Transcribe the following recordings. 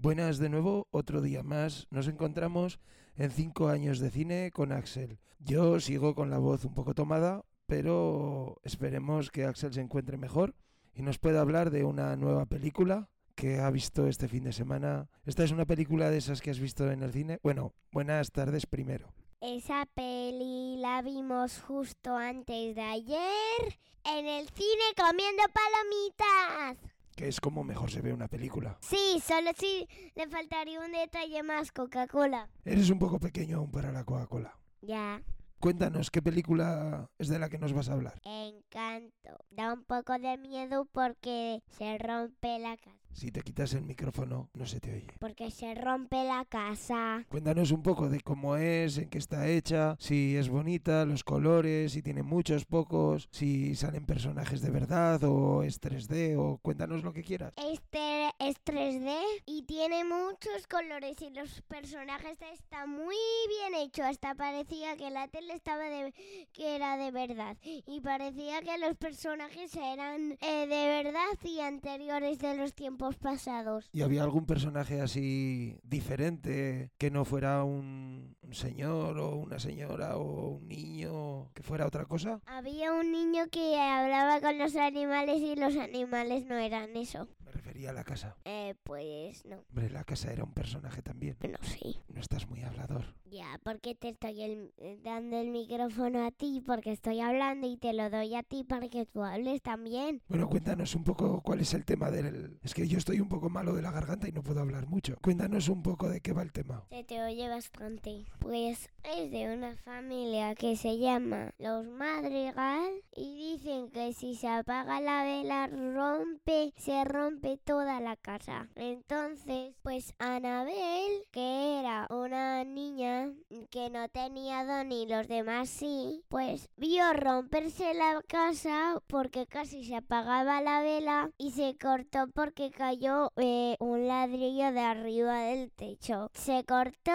Buenas de nuevo, otro día más. Nos encontramos en 5 años de cine con Axel. Yo sigo con la voz un poco tomada, pero esperemos que Axel se encuentre mejor y nos pueda hablar de una nueva película que ha visto este fin de semana. Esta es una película de esas que has visto en el cine. Bueno, buenas tardes primero. Esa peli la vimos justo antes de ayer en el cine comiendo palomitas que es como mejor se ve una película. Sí, solo si le faltaría un detalle más, Coca-Cola. Eres un poco pequeño aún para la Coca-Cola. Ya. Cuéntanos, ¿qué película es de la que nos vas a hablar? Encanto. Da un poco de miedo porque se rompe la casa. Si te quitas el micrófono, no se te oye. Porque se rompe la casa. Cuéntanos un poco de cómo es, en qué está hecha, si es bonita, los colores, si tiene muchos, pocos, si salen personajes de verdad o es 3D o cuéntanos lo que quieras. Este es 3D y tiene muchos colores y los personajes están muy bien hechos. Hasta parecía que la tele estaba de que era de verdad y parecía que los personajes eran eh, de verdad y anteriores de los tiempos pasados. ¿Y había algún personaje así diferente que no fuera un, señor o una señora o un niño que fuera otra cosa? Había un niño que hablaba con los animales y los animales no eran eso. Me refería a la casa. Eh, pues no. Hombre, la casa era un personaje también. Bueno, sí. No estás muy hablador. Ya, porque te estoy dando el micrófono a ti, porque estoy hablando y te lo doy a ti para que tú hables también. Bueno, cuéntanos un poco cuál es el tema del... Es que yo estoy un poco malo de la garganta y no puedo hablar mucho. Cuéntanos un poco de qué va el tema. Se te oye bastante. Pues es de una familia que se llama Los Madrigal y dicen que si se apaga la vela rompe, se rompe toda la casa. Entonces, pues Anabel, que era una niña que no tenía don y los demás sí, pues vio romperse la casa porque casi se apagaba la vela y se cortó porque cayó eh, un ladrillo de arriba del techo. Se cortó,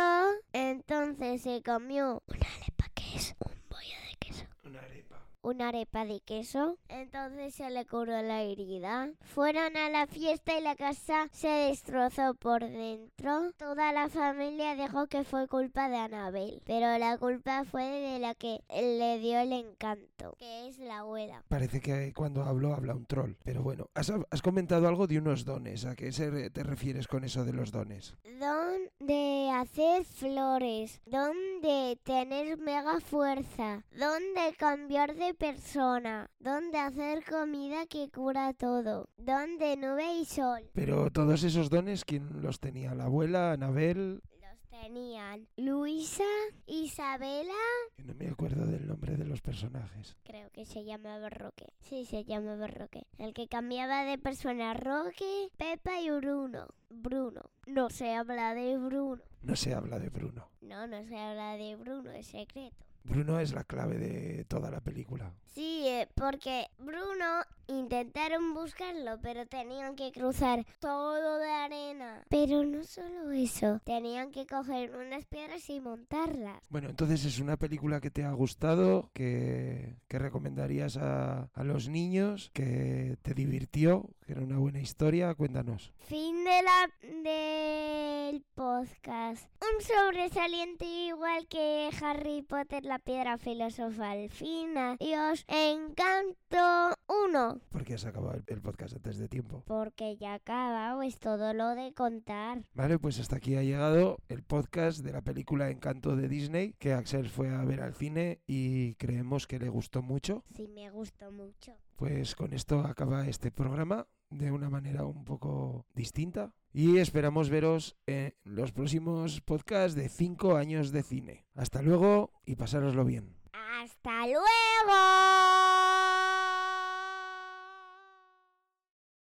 entonces se comió una arepa que es un bollo de queso. Una arepa una arepa de queso. Entonces se le curó la herida. Fueron a la fiesta y la casa se destrozó por dentro. Toda la familia dijo que fue culpa de Anabel, pero la culpa fue de la que le dio el encanto, que es la abuela. Parece que cuando hablo habla un troll, pero bueno, has, has comentado algo de unos dones. ¿A qué te refieres con eso de los dones? Don de hacer flores, don de tener mega fuerza, don de cambiar de persona, donde hacer comida que cura todo, donde nube y sol. Pero todos esos dones, ¿quién los tenía? ¿La abuela, Anabel? Los tenían Luisa, Isabela. Yo no me acuerdo del nombre de los personajes. Creo que se llamaba Roque. Sí, se llamaba Roque. El que cambiaba de persona, Roque, Pepa y Bruno. Bruno. No se habla de Bruno. No se habla de Bruno. No, no se habla de Bruno, es secreto. Bruno es la clave de toda la película. Sí, eh, porque Bruno intentaron buscarlo, pero tenían que cruzar todo de arena. Pero no solo eso, tenían que coger unas piedras y montarlas. Bueno, entonces es una película que te ha gustado, que, que recomendarías a, a los niños, que te divirtió, que era una buena historia. Cuéntanos. Fin de la del podcast. Un sobresaliente igual que Harry Potter la piedra filosofal. Fin, adiós. Encanto 1. ¿Por qué has acabado el, podcast antes de tiempo? Porque ya acabado, es todo lo de contar. Vale, pues hasta aquí ha llegado el podcast de la película Encanto de Disney, que Axel fue a ver al cine y creemos que le gustó mucho. Sí, me gustó mucho. Pues con esto acaba este programa de una manera un poco distinta. Y esperamos veros en los próximos podcasts de 5 años de cine. Hasta luego y pasároslo bien. ¡Hasta luego!